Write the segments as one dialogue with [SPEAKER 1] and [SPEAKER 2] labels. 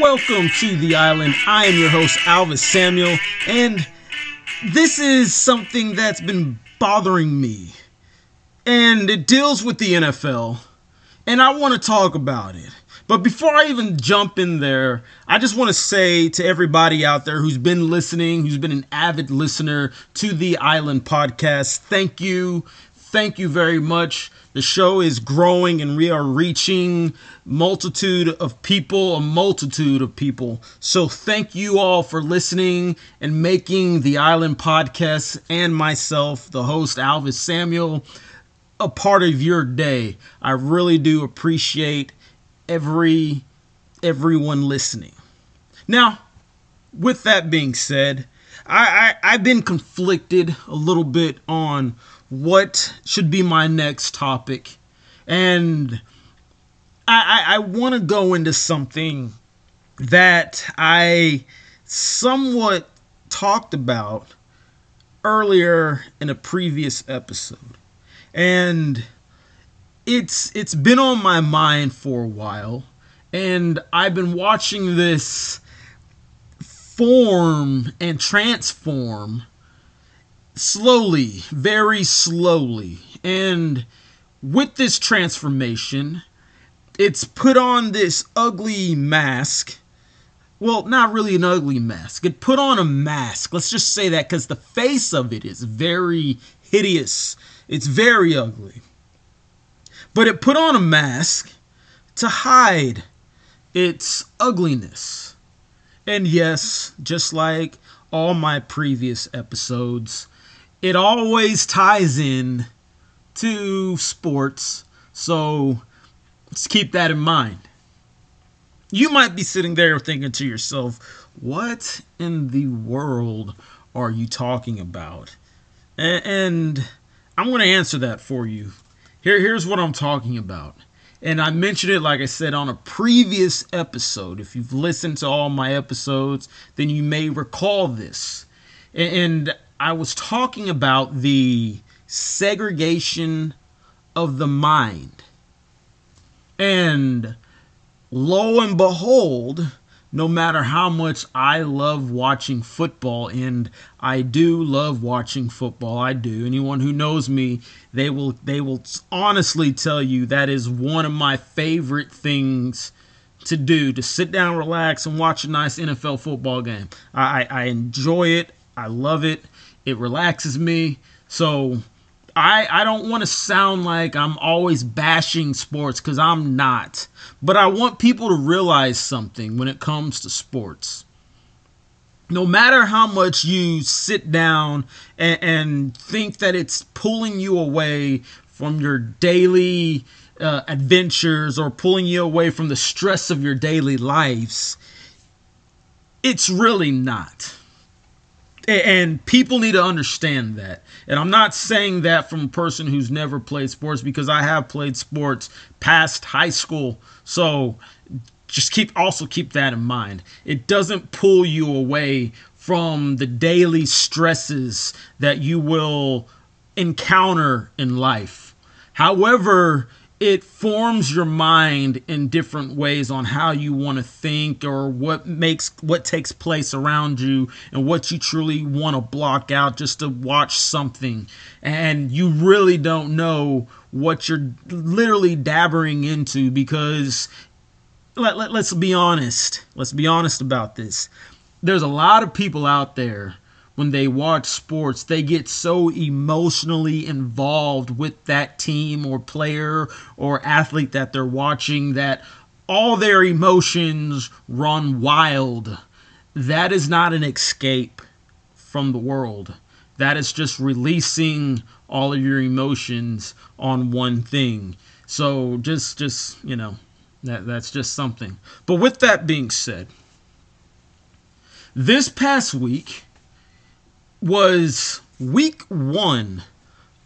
[SPEAKER 1] Welcome to the island. I am your host, Alvis Samuel, and this is something that's been bothering me. And it deals with the NFL, and I want to talk about it. But before I even jump in there, I just want to say to everybody out there who's been listening, who's been an avid listener to the Island podcast, thank you. Thank you very much. The show is growing and we are reaching multitude of people, a multitude of people. So thank you all for listening and making the Island podcast and myself, the host Alvis Samuel, a part of your day. I really do appreciate every everyone listening. Now, with that being said, I, I have been conflicted a little bit on what should be my next topic. And I, I, I want to go into something that I somewhat talked about earlier in a previous episode. And it's it's been on my mind for a while and I've been watching this form and transform slowly, very slowly. And with this transformation, it's put on this ugly mask. Well, not really an ugly mask. It put on a mask. Let's just say that because the face of it is very hideous. It's very ugly. But it put on a mask to hide its ugliness. And yes, just like all my previous episodes, it always ties in to sports. So let's keep that in mind. You might be sitting there thinking to yourself, what in the world are you talking about? And I'm going to answer that for you. Here, here's what I'm talking about. And I mentioned it, like I said, on a previous episode. If you've listened to all my episodes, then you may recall this. And I was talking about the segregation of the mind. And lo and behold, no matter how much I love watching football, and I do love watching football, I do. Anyone who knows me, they will they will honestly tell you that is one of my favorite things to do to sit down, relax, and watch a nice NFL football game. I, I enjoy it. I love it. It relaxes me. So I I don't want to sound like I'm always bashing sports cuz I'm not. But I want people to realize something when it comes to sports. No matter how much you sit down and, and think that it's pulling you away from your daily uh, adventures or pulling you away from the stress of your daily lives, it's really not and people need to understand that. And I'm not saying that from a person who's never played sports because I have played sports past high school. So just keep also keep that in mind. It doesn't pull you away from the daily stresses that you will encounter in life. However, it forms your mind in different ways on how you want to think or what makes what takes place around you and what you truly want to block out just to watch something. And you really don't know what you're literally dabbering into because let, let, let's be honest. Let's be honest about this. There's a lot of people out there when they watch sports, they get so emotionally involved with that team or player or athlete that they're watching that all their emotions run wild. That is not an escape from the world. That is just releasing all of your emotions on one thing. So just just, you know, that that's just something. But with that being said, this past week was week one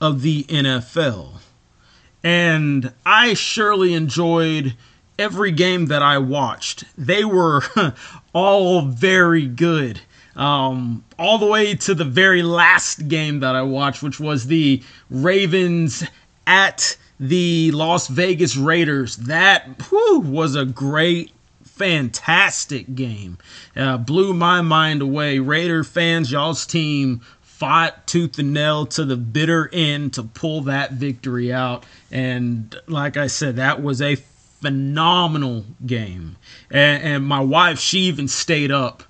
[SPEAKER 1] of the NFL. And I surely enjoyed every game that I watched. They were all very good. Um, all the way to the very last game that I watched, which was the Ravens at the Las Vegas Raiders. That whew, was a great fantastic game. Uh, blew my mind away. Raider fans, y'all's team fought tooth and nail to the bitter end to pull that victory out. And like I said, that was a phenomenal game. And, and my wife, she even stayed up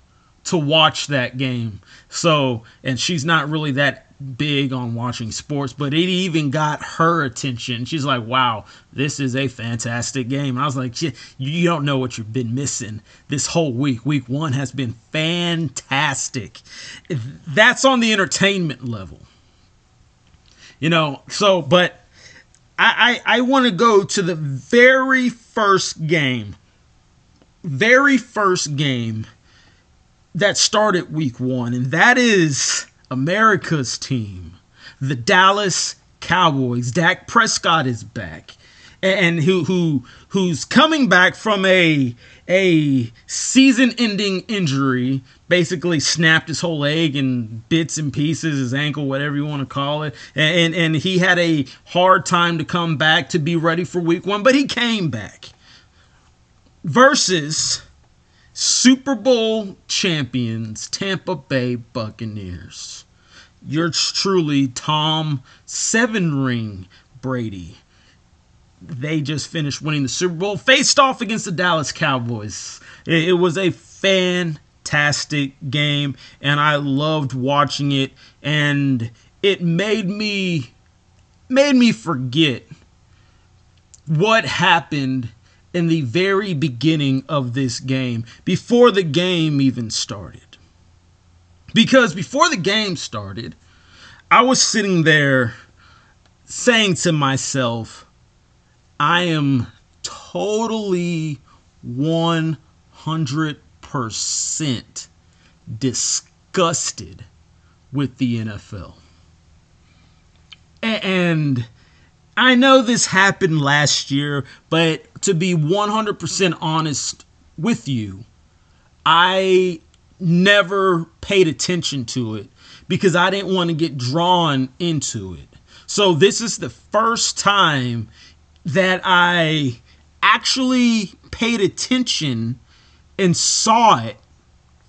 [SPEAKER 1] to watch that game. So, and she's not really that big on watching sports, but it even got her attention. She's like, wow, this is a fantastic game. I was like, you don't know what you've been missing this whole week. Week one has been fantastic. That's on the entertainment level. You know, so, but I, I, I want to go to the very first game. Very first game that started week one, and that is America's team, the Dallas Cowboys. Dak Prescott is back, and who who who's coming back from a a season-ending injury. Basically, snapped his whole leg in bits and pieces, his ankle, whatever you want to call it, and and he had a hard time to come back to be ready for Week One, but he came back. Versus Super Bowl champions, Tampa Bay Buccaneers. Yours truly, Tom Seven Ring Brady. They just finished winning the Super Bowl, faced off against the Dallas Cowboys. It, was a fantastic game, and I loved watching it. And it made me made me forget what happened in the very beginning of this game, before the game even started. Because before the game started, I was sitting there saying to myself, I am totally 100% disgusted with the NFL. And I know this happened last year, but to be 100% honest with you, I never paid attention to it because I didn't want to get drawn into it. So this is the first time that I actually paid attention and saw it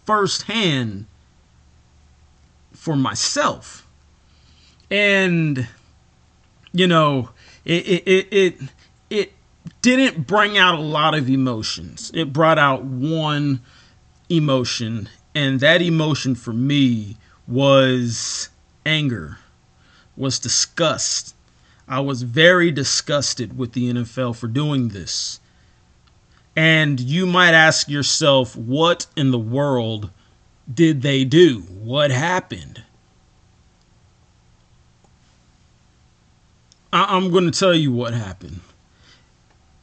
[SPEAKER 1] firsthand for myself. And you know, it it it it, it didn't bring out a lot of emotions. It brought out one emotion, and that emotion for me was anger, was disgust. I was very disgusted with the NFL for doing this. And you might ask yourself, what in the world did they do? What happened? I- am going to tell you what happened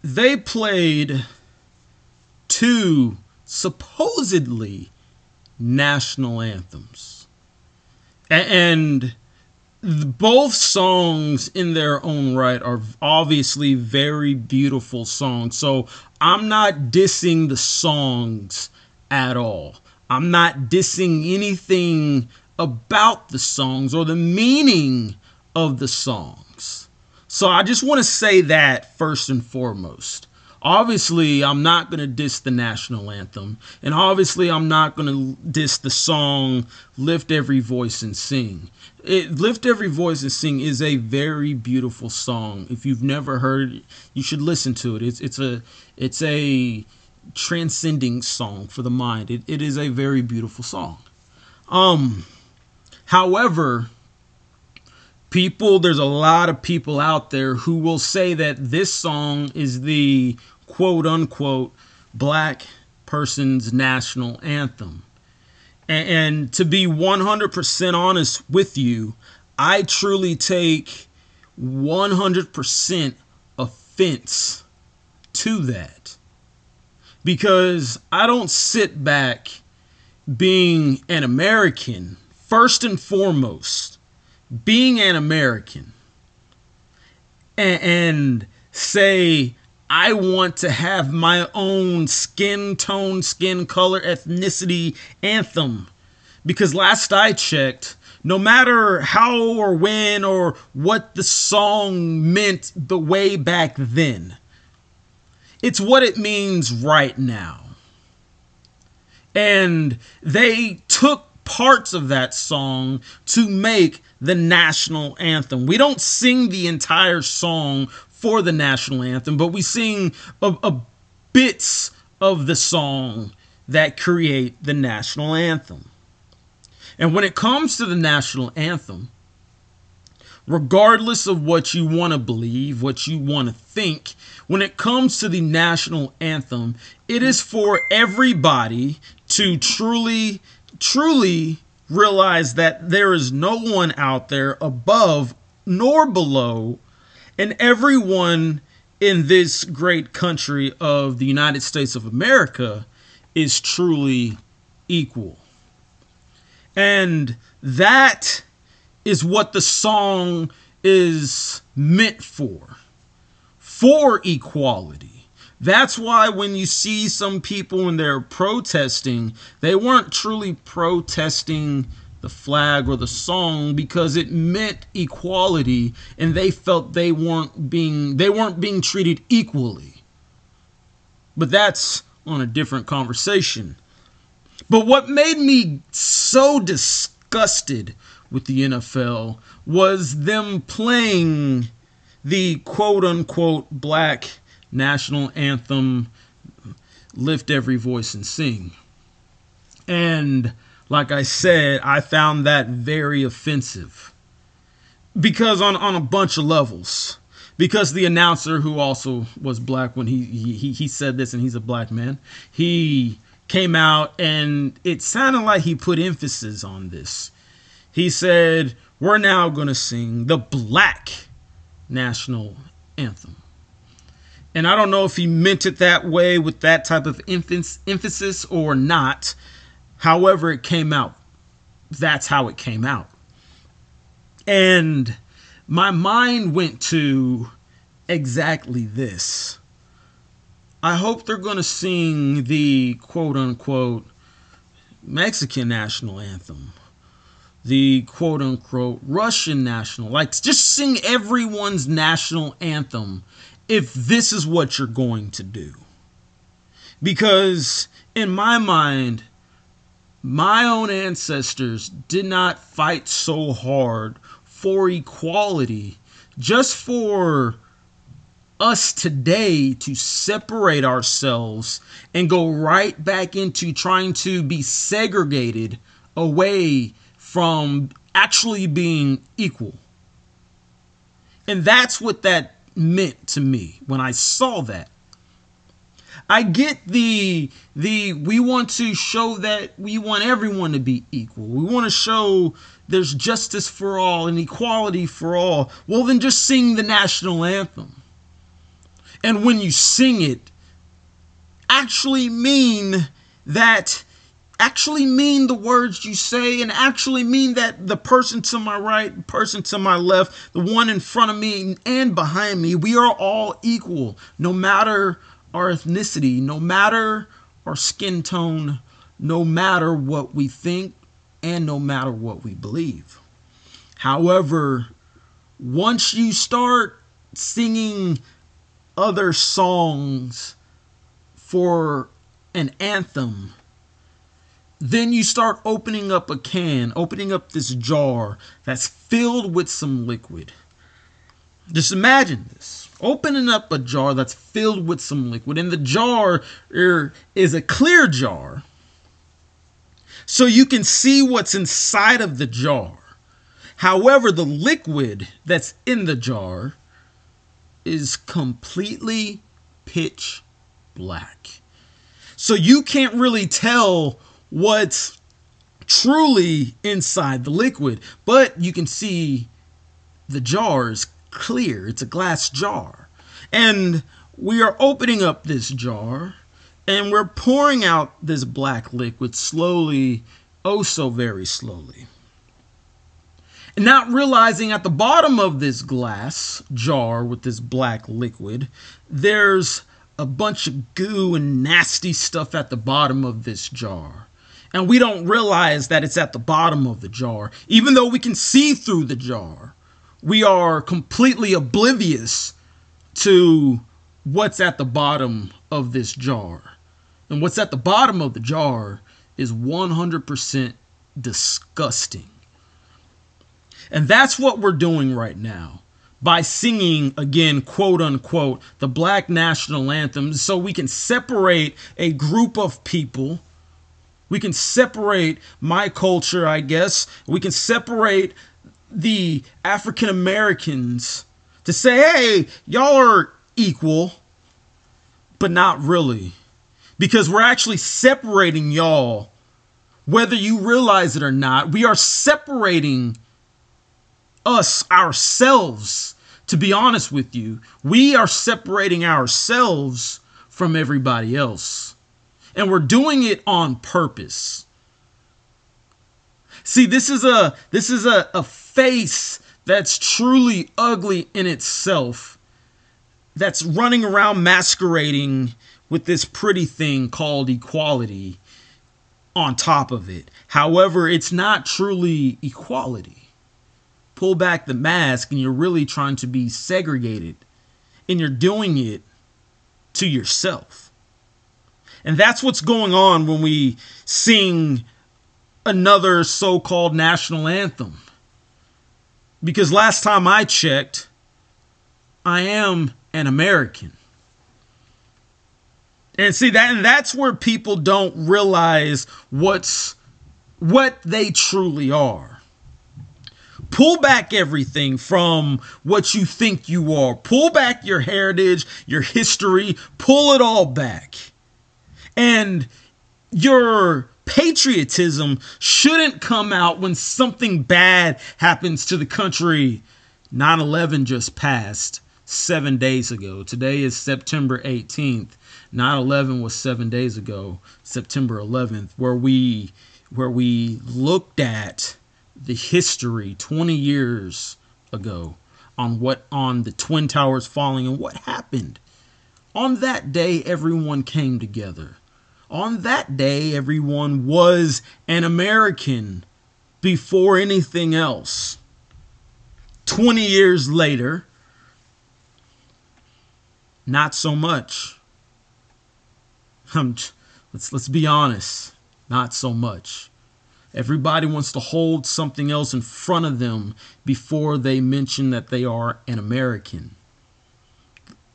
[SPEAKER 1] they played two supposedly national anthems. And both songs in their own right are obviously very beautiful songs. So I'm not dissing the songs at all. I'm not dissing anything about the songs or the meaning of the song. So I just want to say that first and foremost. Obviously, I'm not going to diss the national anthem. And obviously, I'm not going to diss the song Lift Every Voice and Sing. It, Lift Every Voice and Sing is a very beautiful song. If you've never heard it, you should listen to it. It's, it's, a, it's a transcending song for the mind. It, it is a very beautiful song. Um, however, people there's a lot of people out there who will say that this song is the quote unquote black person's national anthem. And, and to be 100% honest with you i truly take 100% offense to that. Because i don't sit back being an american first and foremost being an American and, and say, I want to have my own skin tone, skin color, ethnicity anthem. Because last I checked, no matter how or when or what the song meant the way back then, it's what it means right now. And they took parts of that song to make the national anthem. We don't sing the entire song for the national anthem, but we sing a, a bits of the song that create the national anthem. And when it comes to the national anthem, regardless of what you want to believe, what you want to think, when it comes to the national anthem, it is for everybody to truly, truly realize that there is no one out there above nor below, and everyone in this great country of the United States of America is truly equal. And that is what the song is meant for for equality. That's why when you see some people when they're protesting, they weren't truly protesting the flag or the song because it meant equality and they felt they weren't being they weren't being treated equally. But that's on a different conversation. But what made me so disgusted with the NFL was them playing the quote unquote black national anthem, Lift Every Voice and Sing. And like I said, I found that very offensive because on, on a bunch of levels. Because the announcer, who also was black when he, he he said this, and he's a black man, he came out and it sounded like he put emphasis on this. He said, "We're now going to sing the black national anthem." And I don't know if he meant it that way with that type of emphasis or not, However, it came out. That's how it came out. And my mind went to exactly this. I hope they're going to sing the quote unquote Mexican national anthem, the quote unquote Russian national. Like, just sing everyone's national anthem if this is what you're going to do. Because in my mind, my own ancestors did not fight so hard for equality just for us today to separate ourselves and go right back into trying to be segregated away from actually being equal. And that's what that meant to me when I saw that. I get the the we want to show that we want everyone to be equal. We want to show there's justice for all and equality for all. Well, then just sing the national anthem. And when you sing it, actually mean that actually mean the words you say and actually mean that the person to my right, person to my left, the one in front of me and behind me, we are all equal no matter our ethnicity, no matter our skin tone, no matter what we think, and no matter what we believe. However, once you start singing other songs for an anthem, then you start opening up a can, opening up this jar that's filled with some liquid. Just imagine this opening up a jar that's filled with some liquid, and the jar er, is a clear jar, so you can see what's inside of the jar. However, the liquid that's in the jar is completely pitch black. So you can't really tell what's truly inside the liquid, but you can see the jar is clear, it's a glass jar. And we are opening up this jar and we're pouring out this black liquid slowly, oh so very slowly. And not realizing at the bottom of this glass jar with this black liquid, there's a bunch of goo and nasty stuff at the bottom of this jar. And we don't realize that it's at the bottom of the jar, even though we can see through the jar we are completely oblivious to what's at the bottom of this jar. And what's at the bottom of the jar is 100% disgusting. And that's what we're doing right now by singing again, quote unquote, the black national anthem so we can separate a group of people. We can separate my culture, I guess. We can separate the African Americans to say, hey, y'all are equal, but not really. Because we're actually separating y'all, whether you realize it or not. We are separating us, ourselves, to be honest with you. We are separating ourselves from everybody else. And we're doing it on purpose. See, this is a this is a, a face that's truly ugly in itself. That's running around masquerading with this pretty thing called equality on top of it. However, it's not truly equality pull back the mask and you're really trying to be segregated and you're doing it to yourself. And that's what's going on when we sing another so called national anthem. Because last time I checked, I am an American. And see that and that's where people don't realize what's what they truly are pull back everything from what you think you are. Pull back your heritage, your history, pull it all back. And your patriotism shouldn't come out when something bad happens to the country. 9 11 just passed seven days ago. Today is September 18th. 9 11 was seven days ago, September 11th, where we where we looked at the history 20 years ago on what on the twin towers falling and what happened on that day everyone came together on that day everyone was an american before anything else 20 years later not so much let's let's be honest not so much Everybody wants to hold something else in front of them before they mention that they are an American.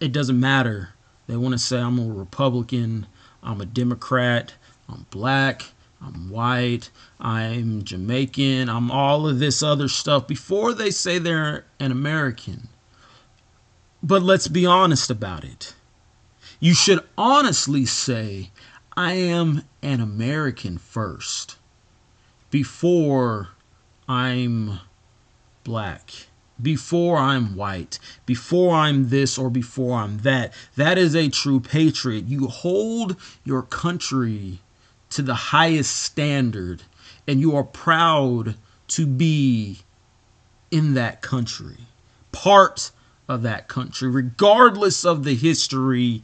[SPEAKER 1] It doesn't matter. They want to say, I'm a Republican, I'm a Democrat, I'm black, I'm white, I'm Jamaican, I'm all of this other stuff before they say they're an American. But let's be honest about it. You should honestly say, I am an American first before I'm black, before I'm white, before I'm this or before I'm that. That is a true patriot. You hold your country to the highest standard and you are proud to be in that country, part of that country, regardless of the history.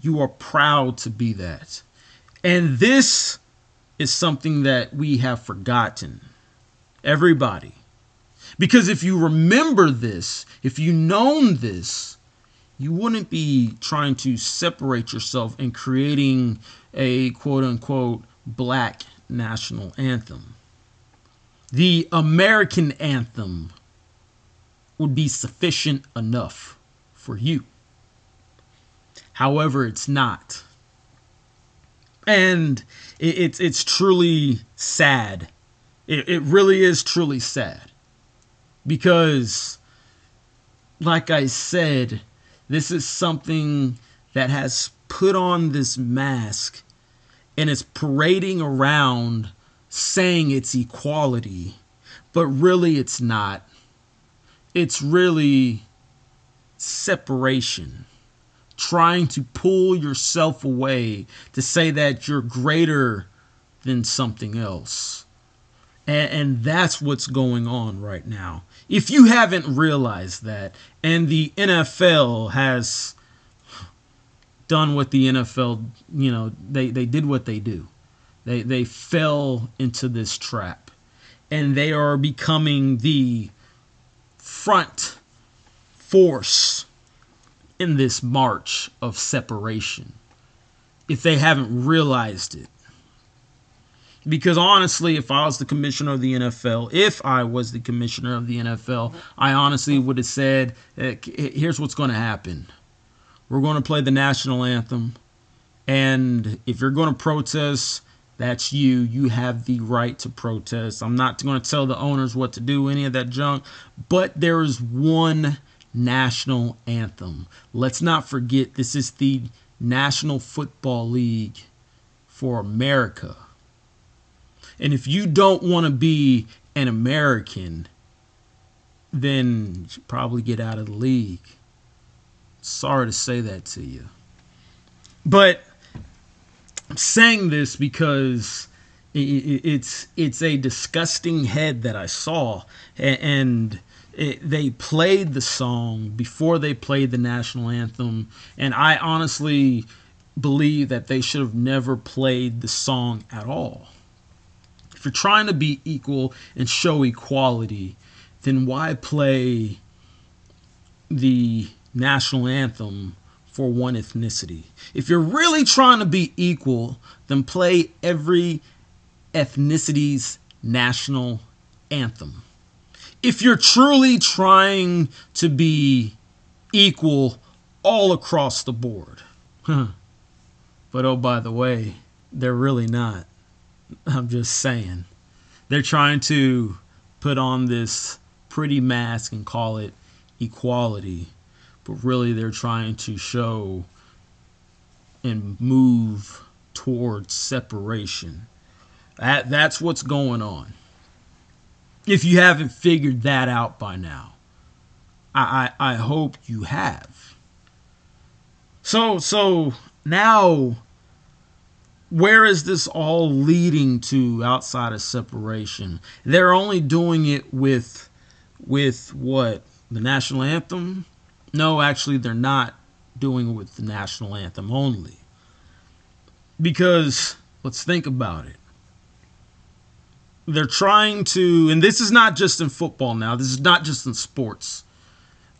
[SPEAKER 1] You are proud to be that. And this is something that we have forgotten. Everybody. Because if you remember this, if you known this, you wouldn't be trying to separate yourself and creating a quote unquote black national anthem. The American anthem would be sufficient enough for you. However, it's not and it's it's truly sad. It, it really is truly sad because, like I said, this is something that has put on this mask and is parading around saying it's equality, but really it's not. It's really separation trying to pull yourself away to say that you're greater than something else. And, and, that's what's going on right now. If you haven't realized that, and the NFL has done what the NFL, you know, they, they did what they do. They, they fell into this trap. And they are becoming the front force in this march of separation if they haven't realized it. Because honestly, if I was the commissioner of the NFL, if I was the commissioner of the NFL, I honestly would have said, here's what's going to happen. We're going to play the national anthem. And if you're going to protest, that's you. You have the right to protest. I'm not going to tell the owners what to do, any of that junk. But there is one national anthem. Let's not forget this is the National Football League for America. And if you don't want to be an American, then you probably get out of the league. Sorry to say that to you. But I'm saying this because it's it's a disgusting head that I saw and it, they played the song before they played the national anthem and I honestly believe that they should have never played the song at all. If you're trying to be equal and show equality, then why play the national anthem for one ethnicity? If you're really trying to be equal, then play every ethnicity's national anthem. If you're truly trying to be equal all across the board. Huh? But oh, by the way, they're really not. I'm just saying. They're trying to put on this pretty mask and call it equality, but really they're trying to show and move towards separation. That, that's what's going on. If you haven't figured that out by now, I, I, I hope you have. So so now where is this all leading to outside of separation? They're only doing it with with what? The national anthem? No, actually they're not doing it with the national anthem only. Because let's think about it. They're trying to and this is not just in football now. This is not just in sports.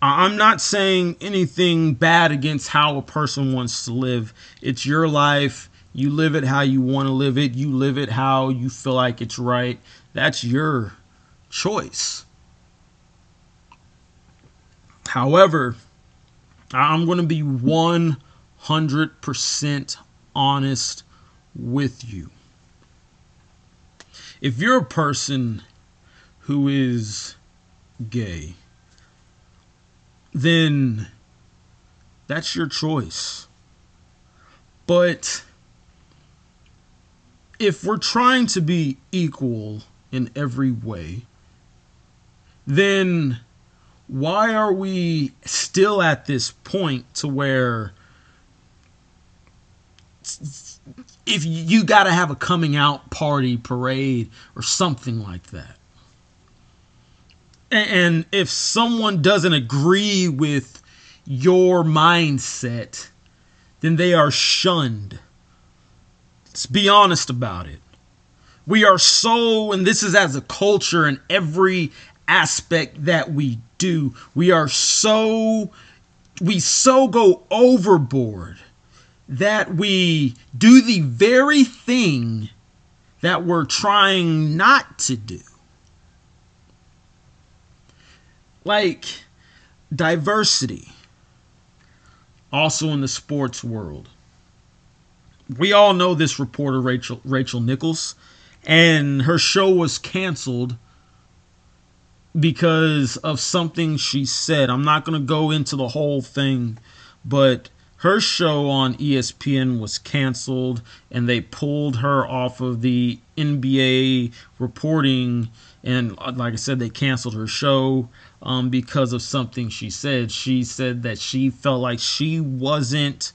[SPEAKER 1] I'm not saying anything bad against how a person wants to live. It's your life. You live it how you want to live it. You live it how you feel like it's right. That's your choice. However, I'm going to be 100% honest with you. If you're a person who is gay, then that's your choice. But if we're trying to be equal in every way, then why are we still at this point to where if you got to have a coming out party parade or something like that and if someone doesn't agree with your mindset, then they are shunned. Let's be honest about it. We are so, and this is as a culture in every aspect that we do, we are so, we so go overboard that we do the very thing that we're trying not to do. like diversity also in the sports world we all know this reporter rachel rachel nichols and her show was canceled because of something she said i'm not going to go into the whole thing but her show on espn was canceled and they pulled her off of the nba reporting and like i said they canceled her show um, because of something she said. She said that she felt like she wasn't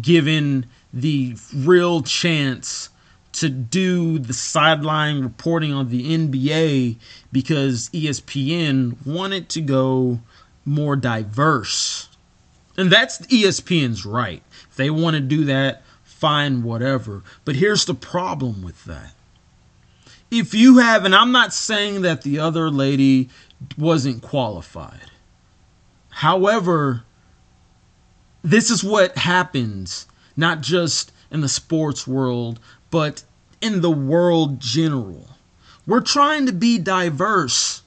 [SPEAKER 1] given the real chance to do the sideline reporting on the NBA because ESPN wanted to go more diverse. And that's ESPN's right. If they want to do that, fine, whatever. But here's the problem with that. If you have, and I'm not saying that the other lady wasn't qualified. However, this is what happens not just in the sports world, but in the world general. We're trying to be diverse.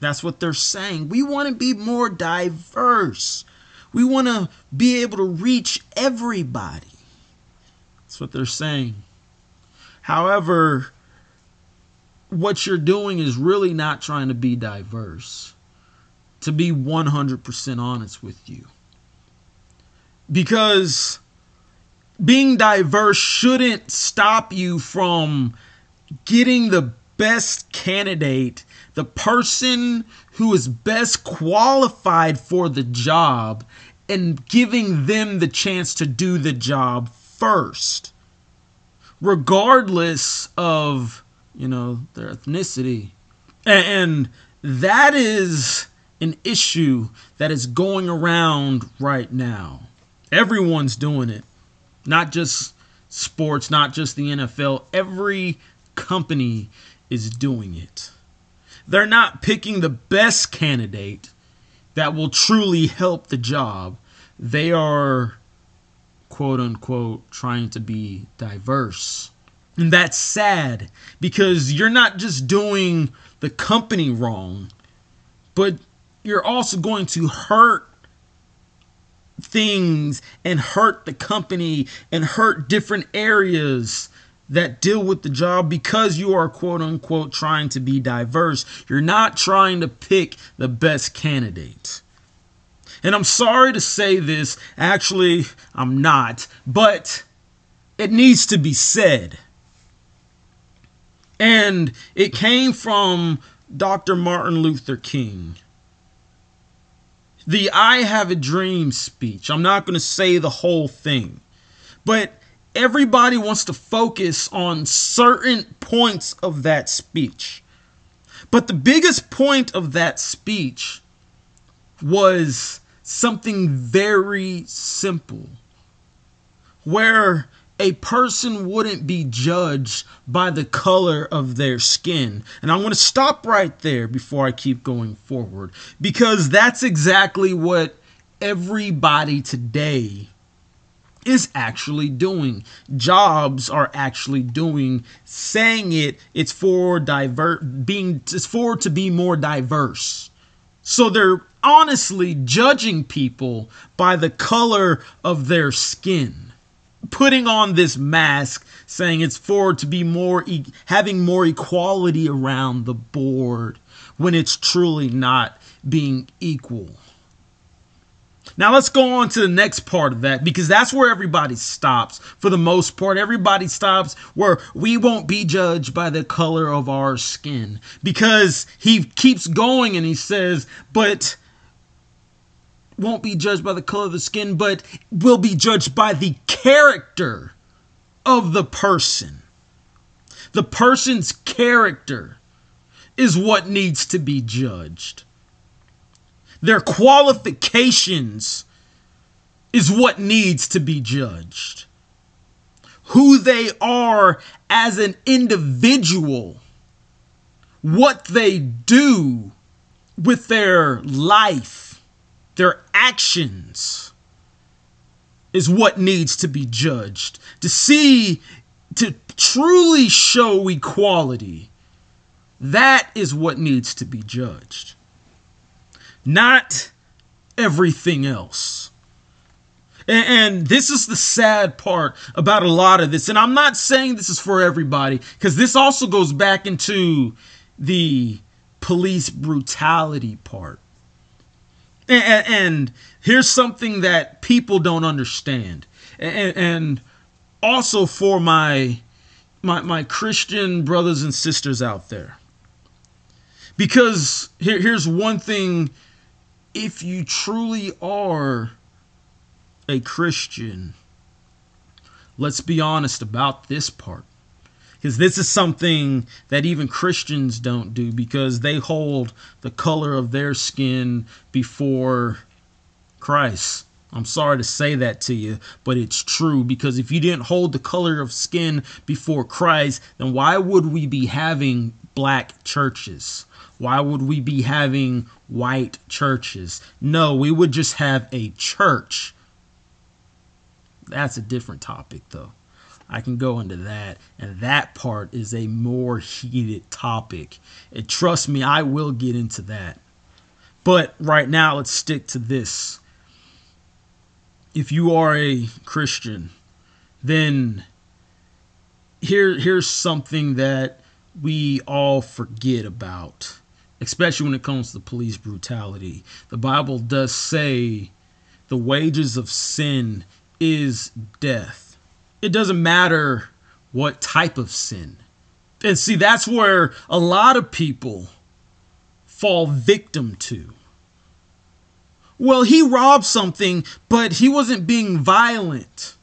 [SPEAKER 1] That's what they're saying. We want to be more diverse. We want to be able to reach everybody. That's what they're saying. However, what you're doing is really not trying to be diverse, to be 100% honest with you. Because being diverse shouldn't stop you from getting the best candidate, the person who is best qualified for the job, and giving them the chance to do the job first, regardless of, you know, their ethnicity. And that is an issue that is going around right now. Everyone's doing it not just sports, not just the NFL. Every company is doing it. They're not picking the best candidate that will truly help the job. They are, quote unquote, trying to be diverse. And that's sad because you're not just doing the company wrong, but you're also going to hurt things and hurt the company and hurt different areas that deal with the job because you are quote unquote trying to be diverse. You're not trying to pick the best candidate. And I'm sorry to say this, actually, I'm not, but it needs to be said. And it came from Dr. Martin Luther King the I have a dream speech. I'm not going to say the whole thing, but everybody wants to focus on certain points of that speech. But the biggest point of that speech was something very simple, where a person wouldn't be judged by the color of their skin. And I want to stop right there before I keep going forward because that's exactly what everybody today is actually doing. Jobs are actually doing saying it it's for divert being it's for to be more diverse. So they're honestly judging people by the color of their skin putting on this mask saying it's for to be more e- having more equality around the board when it's truly not being equal. Now let's go on to the next part of that because that's where everybody stops. For the most part, everybody stops where we won't be judged by the color of our skin because he keeps going and he says, but won't be judged by the color of the skin, but will be judged by the character of the person. The person's character is what needs to be judged. Their qualifications is what needs to be judged. Who they are as an individual, what they do with their life their actions is what needs to be judged. To see, to truly show equality, that is what needs to be judged. Not everything else. And, this is the sad part about a lot of this. And I'm not saying this is for everybody, because this also goes back into the police brutality part. And, and here's something that people don't understand. And, and also for my, my my Christian brothers and sisters out there. Because here, here's one thing if you truly are a Christian, let's be honest about this part because this is something that even Christians don't do because they hold the color of their skin before Christ. I'm sorry to say that to you, but it's true because if you didn't hold the color of skin before Christ, then why would we be having black churches? Why would we be having white churches? No, we would just have a church. That's a different topic, though. I can go into that. And that part is a more heated topic. And trust me, I will get into that. But right now, let's stick to this. If you are a Christian, then here here's something that we all forget about, especially when it comes to police brutality. The Bible does say the wages of sin is death. It doesn't matter what type of sin. And see, that's where a lot of people fall victim to. Well, he robbed something, but he wasn't being violent.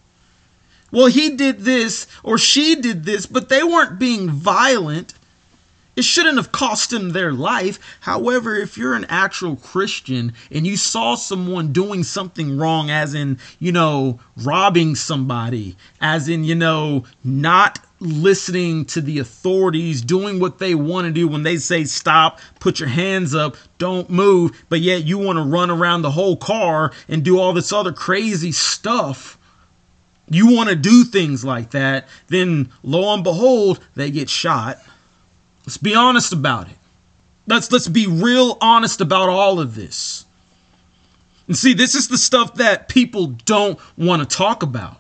[SPEAKER 1] Well, he did this or she did this, but they weren't being violent. It shouldn't have cost them their life. However, if you're an actual Christian and you saw someone doing something wrong, as in, you know, robbing somebody, as in, you know, not listening to the authorities, doing what they want to do when they say stop, put your hands up, don't move, but yet you want to run around the whole car and do all this other crazy stuff you want to do things like that, then lo and behold, they get shot. Let's be honest about it. Let's let's be real honest about all of this. And see, this is the stuff that people don't want to talk about.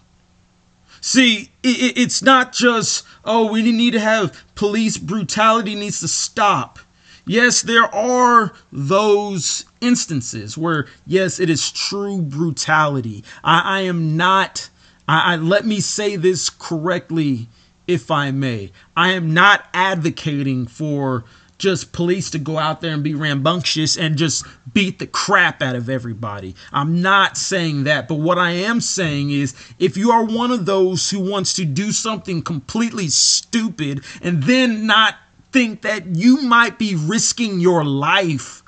[SPEAKER 1] See, it, it's not just, oh, we need to have police brutality needs to stop. Yes, there are those instances where, yes, it is true brutality. I, I am not I, I let me say this correctly, if I may. I am not advocating for just police to go out there and be rambunctious and just beat the crap out of everybody. I'm not saying that, but what I am saying is if you are one of those who wants to do something completely stupid and then not think that you might be risking your life,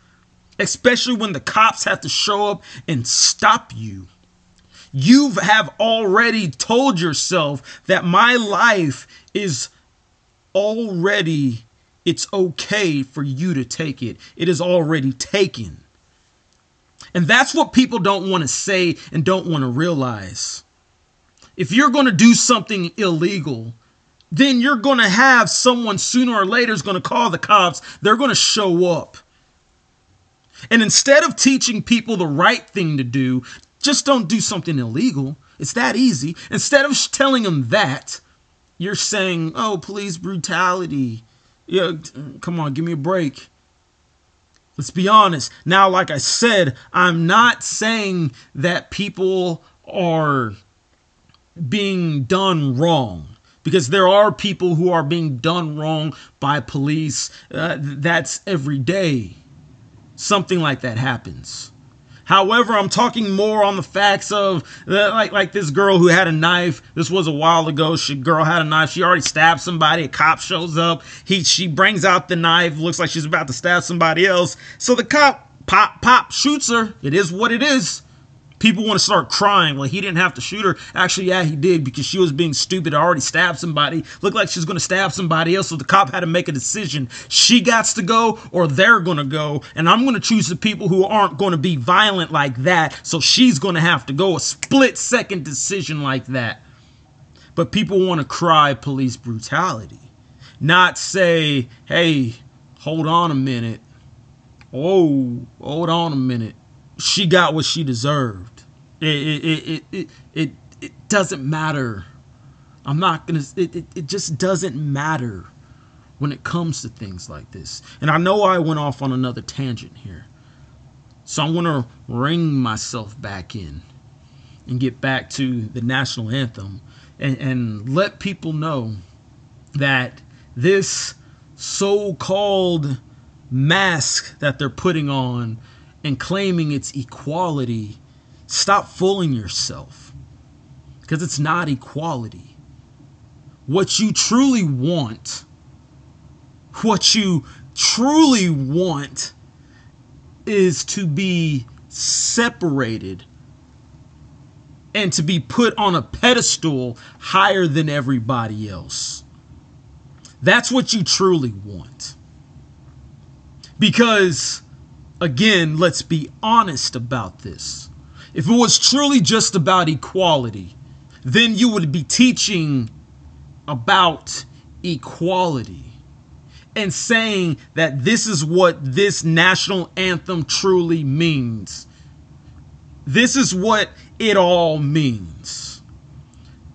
[SPEAKER 1] especially when the cops have to show up and stop you you have already told yourself that my life is already it's okay for you to take it. It is already taken. And that's what people don't want to say and don't want to realize. If you're going to do something illegal, then you're going to have someone sooner or later is going to call the cops. They're going to show up. And instead of teaching people the right thing to do, just don't do something illegal. It's that easy. Instead of telling them that, you're saying, "Oh, police brutality." Yeah, come on, give me a break. Let's be honest. Now, like I said, I'm not saying that people are being done wrong because there are people who are being done wrong by police. Uh, that's every day. Something like that happens. However, I'm talking more on the facts of uh, like like this girl who had a knife. This was a while ago. She girl had a knife. She already stabbed somebody. A cop shows up. He she brings out the knife. Looks like she's about to stab somebody else. So the cop pop pop shoots her. It is what it is people want to start crying. Well, he didn't have to shoot her. Actually, yeah, he did because she was being stupid. Already stabbed somebody. Looked like she was going to stab somebody else. So the cop had to make a decision. She got to go or they're going to go. And I'm going to choose the people who aren't going to be violent like that. So she's going to have to go. A split second decision like that. But people want to cry police brutality, not say, hey, hold on a minute. Oh, hold on a minute she got what she deserved. It it it it it, doesn't matter. I'm not gonna. It, it it just doesn't matter when it comes to things like this. And I know I went off on another tangent here, so I'm gonna ring myself back in and get back to the national anthem and, and let people know that this so-called mask that they're putting on and claiming it's equality, stop fooling yourself. Because it's not equality. What you truly want, what you truly want is to be separated and to be put on a pedestal higher than everybody else. That's what you truly want. Because again, let's be honest about this. If it was truly just about equality, then you would be teaching about equality and saying that this is what this national anthem truly means. This is what it all means.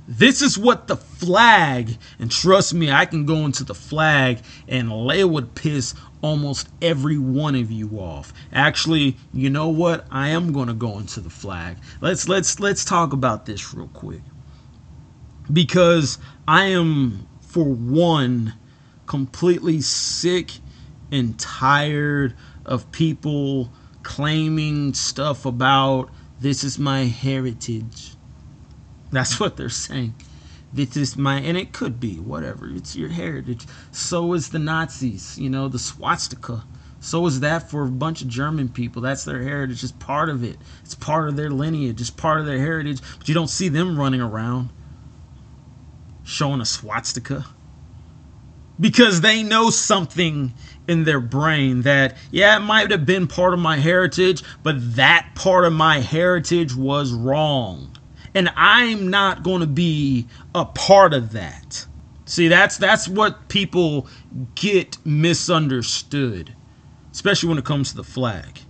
[SPEAKER 1] This is what the flag, and trust me, I can go into the flag and lay it would piss almost every one of you off. Actually, you know what? I am going to go into the flag. Let's let's let's talk about this real quick. Because I am for one completely sick and tired of people claiming stuff about this is my heritage. That's what they're saying. This is my, and it could be whatever. It's your heritage. So is the Nazis, you know, the swastika. So is that for a bunch of German people. That's their heritage. It's part of it. It's part of their lineage. It's part of their heritage. But you don't see them running around showing a swastika because they know something in their brain that, yeah, it might have been part of my heritage, but that part of my heritage was wrong. And I'm not going to be a part of that. See, that's that's what people get misunderstood, especially when it comes to the flag.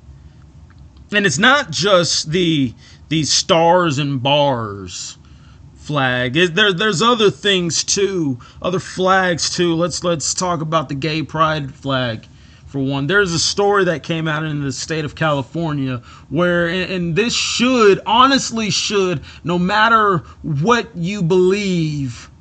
[SPEAKER 1] And it's not just the these stars and bars flag. There, there's other things too, other flags too. Let's let's talk about the gay pride flag for one. There's a story that came out in the state of California where, and this should honestly should, no matter what you believe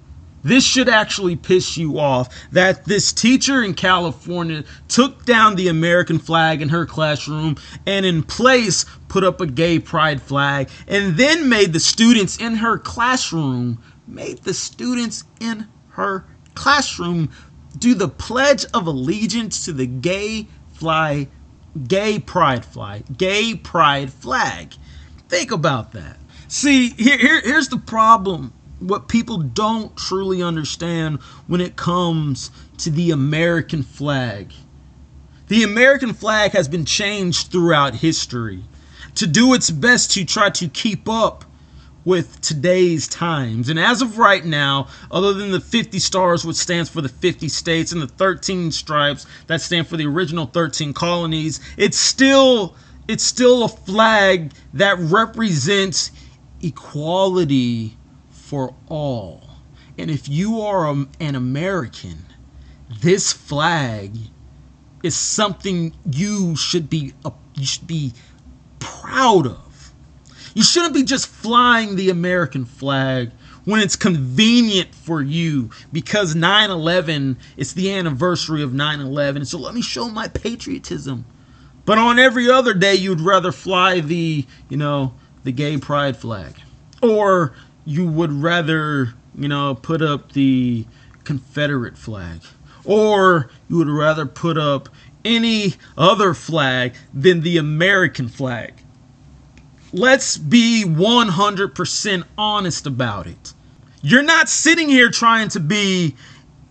[SPEAKER 1] this should actually piss you off that this teacher in California took down the American flag in her classroom and in place put up a gay pride flag and then made the students in her classroom made the students in her classroom do the pledge of allegiance to the gay fly gay pride flag gay pride flag. Think about that. See here, here here's the problem. What people don't truly understand when it comes to the American flag. The American flag has been changed throughout history. To do its best to try to keep up with today's times. And as of right now, other than the 50 stars, which stands for the 50 states, and the 13 stripes that stand for the original 13 colonies, it's still it's still a flag that represents equality for all. And if you are a, an American, this flag is something you should be uh, you should be proud of. You shouldn't be just flying the American flag when it's convenient for you because 9/11 it's the anniversary of 9/11 so let me show my patriotism. But on every other day you'd rather fly the, you know, the gay pride flag or you would rather, you know, put up the Confederate flag, or you would rather put up any other flag than the American flag. Let's be 100% honest about it. You're not sitting here trying to be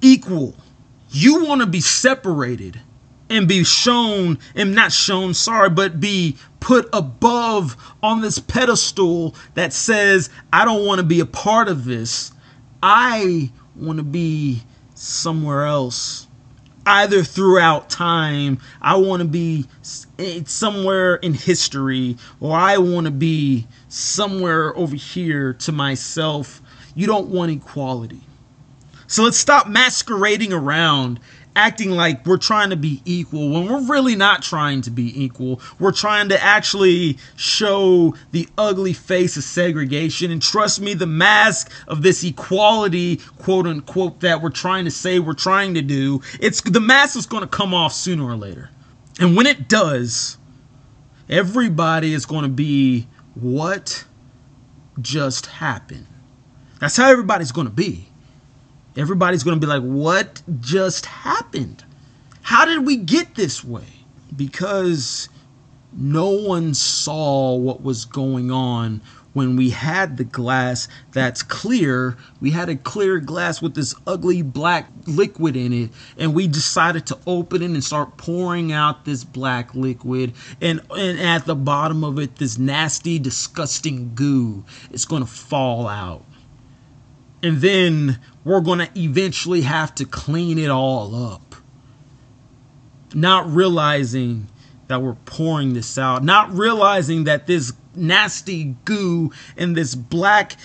[SPEAKER 1] equal. You want to be separated and be shown, and not shown, sorry, but be put above on this pedestal that says, I don't want to be a part of this. I want to be somewhere else. Either throughout time, I want to be eh, somewhere in history, or I want to be somewhere over here to myself. You don't want equality. So let's stop masquerading around acting like we're trying to be equal when we're really not trying to be equal. We're trying to actually show the ugly face of segregation. And trust me, the mask of this equality, quote unquote, that we're trying to say we're trying to do, it's the mask is going to come off sooner or later. And when it does, everybody is going to be what just happened. That's how everybody's going to be everybody's going to be like, what just happened? How did we get this way? Because no one saw what was going on when we had the glass that's clear. We had a clear glass with this ugly black liquid in it, and we decided to open it and start pouring out this black liquid. And, and at the bottom of it, this nasty, disgusting goo is going to fall out And then we're going to eventually have to clean it all up. Not realizing that we're pouring this out, not realizing that this nasty goo and this black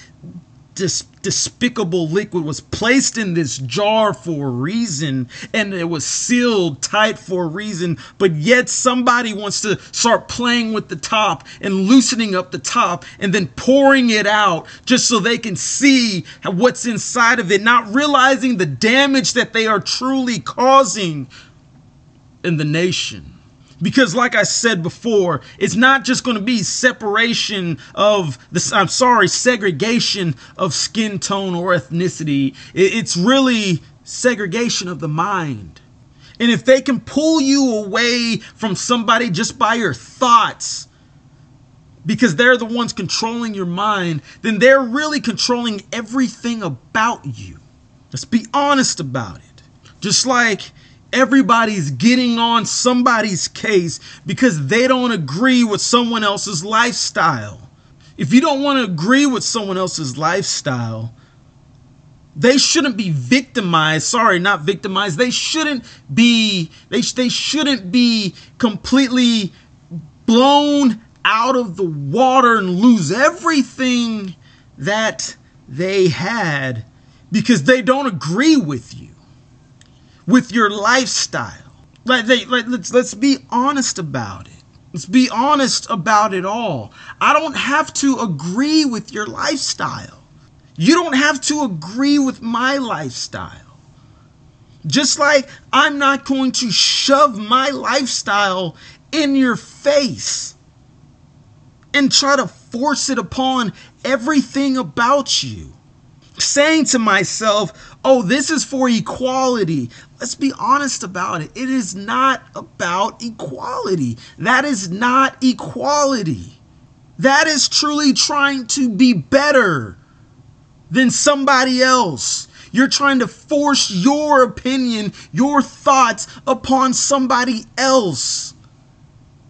[SPEAKER 1] dis- despicable liquid was placed in this jar for a reason and it was sealed tight for a reason, but yet somebody wants to start playing with the top and loosening up the top and then pouring it out just so they can see what's inside of it, not realizing the damage that they are truly causing in the nation. Because, like I said before, it's not just going to be separation of this, I'm sorry, segregation of skin tone or ethnicity. It's really segregation of the mind. And if they can pull you away from somebody just by your thoughts, because they're the ones controlling your mind, then they're really controlling everything about you. Let's be honest about it. Just like everybody's getting on somebody's case because they don't agree with someone else's lifestyle. If you don't want to agree with someone else's lifestyle, they shouldn't be victimized. Sorry, not victimized. They shouldn't be they they shouldn't be completely blown out of the water and lose everything that they had because they don't agree with you with your lifestyle. Like they, like let's let's be honest about it. Let's be honest about it all. I don't have to agree with your lifestyle. You don't have to agree with my lifestyle. Just like I'm not going to shove my lifestyle in your face and try to force it upon everything about you. Saying to myself, oh, this is for equality. Let's be honest about it. It is not about equality. That is not equality. That is truly trying to be better than somebody else. You're trying to force your opinion, your thoughts upon somebody else.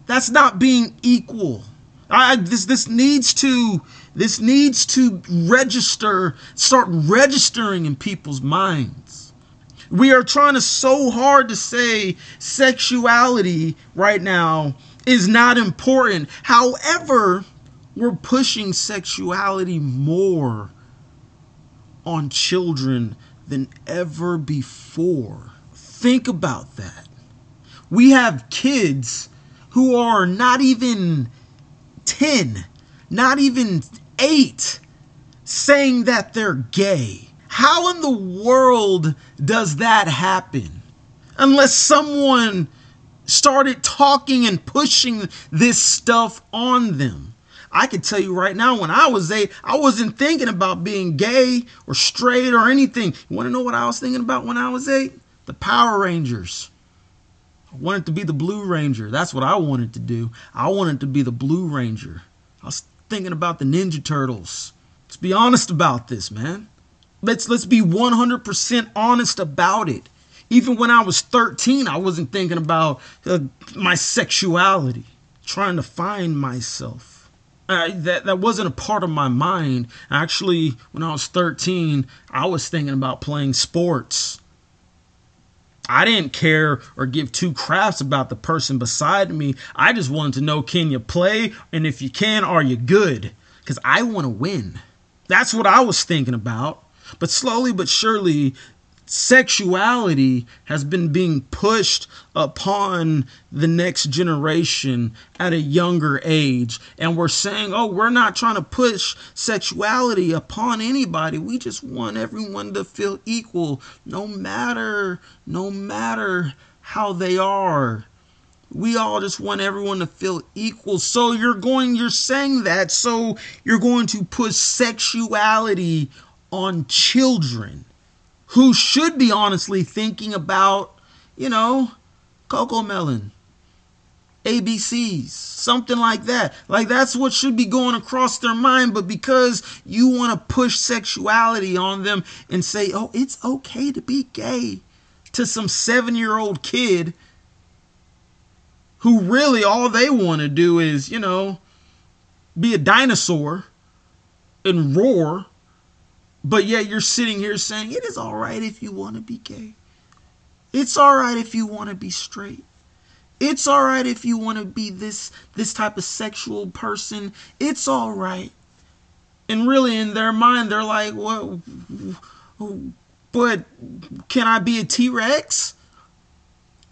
[SPEAKER 1] That's not being equal. I, this this needs to this needs to register, start registering in people's minds. We are trying to so hard to say sexuality right now is not important. However, we're pushing sexuality more on children than ever before. Think about that. We have kids who are not even 10, not even eight saying that they're gay. How in the world does that happen? Unless someone started talking and pushing this stuff on them. I can tell you right now, when I was eight, I wasn't thinking about being gay or straight or anything. You want to know what I was thinking about when I was eight? The Power Rangers. I wanted to be the Blue Ranger. That's what I wanted to do. I wanted to be the Blue Ranger. I was thinking about the Ninja Turtles. Let's be honest about this, man. Let's let's be 100% honest about it. Even when I was 13, I wasn't thinking about uh, my sexuality, trying to find myself. Uh, that that wasn't a part of my mind. Actually, when I was 13, I was thinking about playing sports. I didn't care or give two craps about the person beside me. I just wanted to know can you play? And if you can, are you good? Because I want to win. That's what I was thinking about. But slowly but surely, sexuality has been being pushed upon the next generation at a younger age. And we're saying, oh, we're not trying to push sexuality upon anybody. We just want everyone to feel equal, no matter, no matter how they are. We all just want everyone to feel equal. So you're going, you're saying that. So you're going to push sexuality on children who should be honestly thinking about, you know, Cocomelon, ABCs, something like that. Like that's what should be going across their mind. But because you want to push sexuality on them and say, oh, it's okay to be gay to some seven year old kid who really all they want to do is, you know, be a dinosaur and roar But yet you're sitting here saying it is all right if you want to be gay. It's all right if you want to be straight. It's all right if you want to be this this type of sexual person. It's all right. And really in their mind they're like, "Well, but can I be a T-Rex?"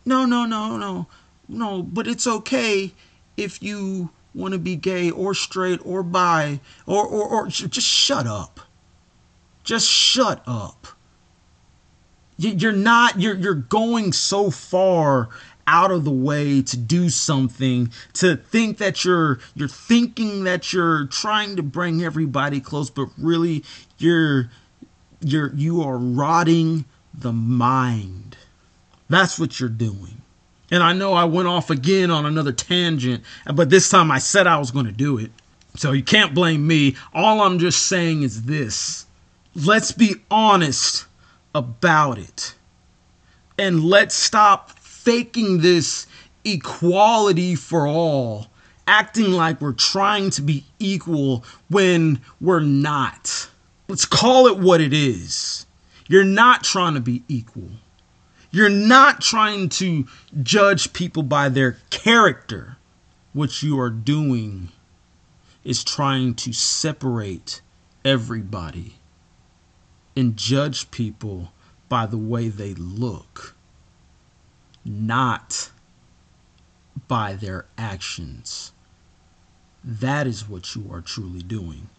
[SPEAKER 1] No, no, no, no. No, but it's okay if you want to be gay or straight or bi or or, or just shut up. Just shut up. You're not you're you're going so far out of the way to do something to think that you're you're thinking that you're trying to bring everybody close but really you're you're you are rotting the mind. That's what you're doing. And i know i went off again on another tangent but this time i said i was going to do it. So you can't blame me. All i'm just saying is this let's be honest about it and let's stop faking this equality for all, acting like we're trying to be equal when we're not. Let's call it what it is. You're not trying to be equal. You're not trying to judge people by their character. What you are doing is trying to separate everybody and judge people by the way they look not by their actions. That is what you are truly doing.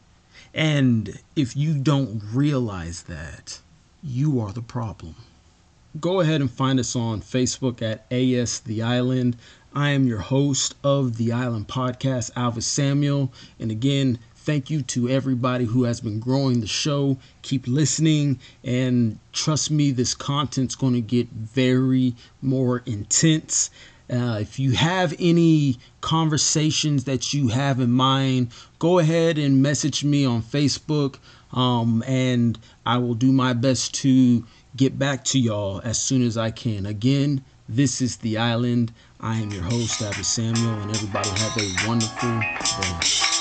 [SPEAKER 1] And if you don't realize that, you are the problem. Go ahead and find us on Facebook at AS The Island. I am your host of the Island Podcast, Alvis Samuel. And again, Thank you to everybody who has been growing the show. Keep listening, and trust me, this content's going to get very more intense. Uh, if you have any conversations that you have in mind, go ahead and message me on Facebook, um, and I will do my best to get back to y'all as soon as I can. Again, this is The Island. I am your host, Abby Samuel, and everybody have a wonderful day.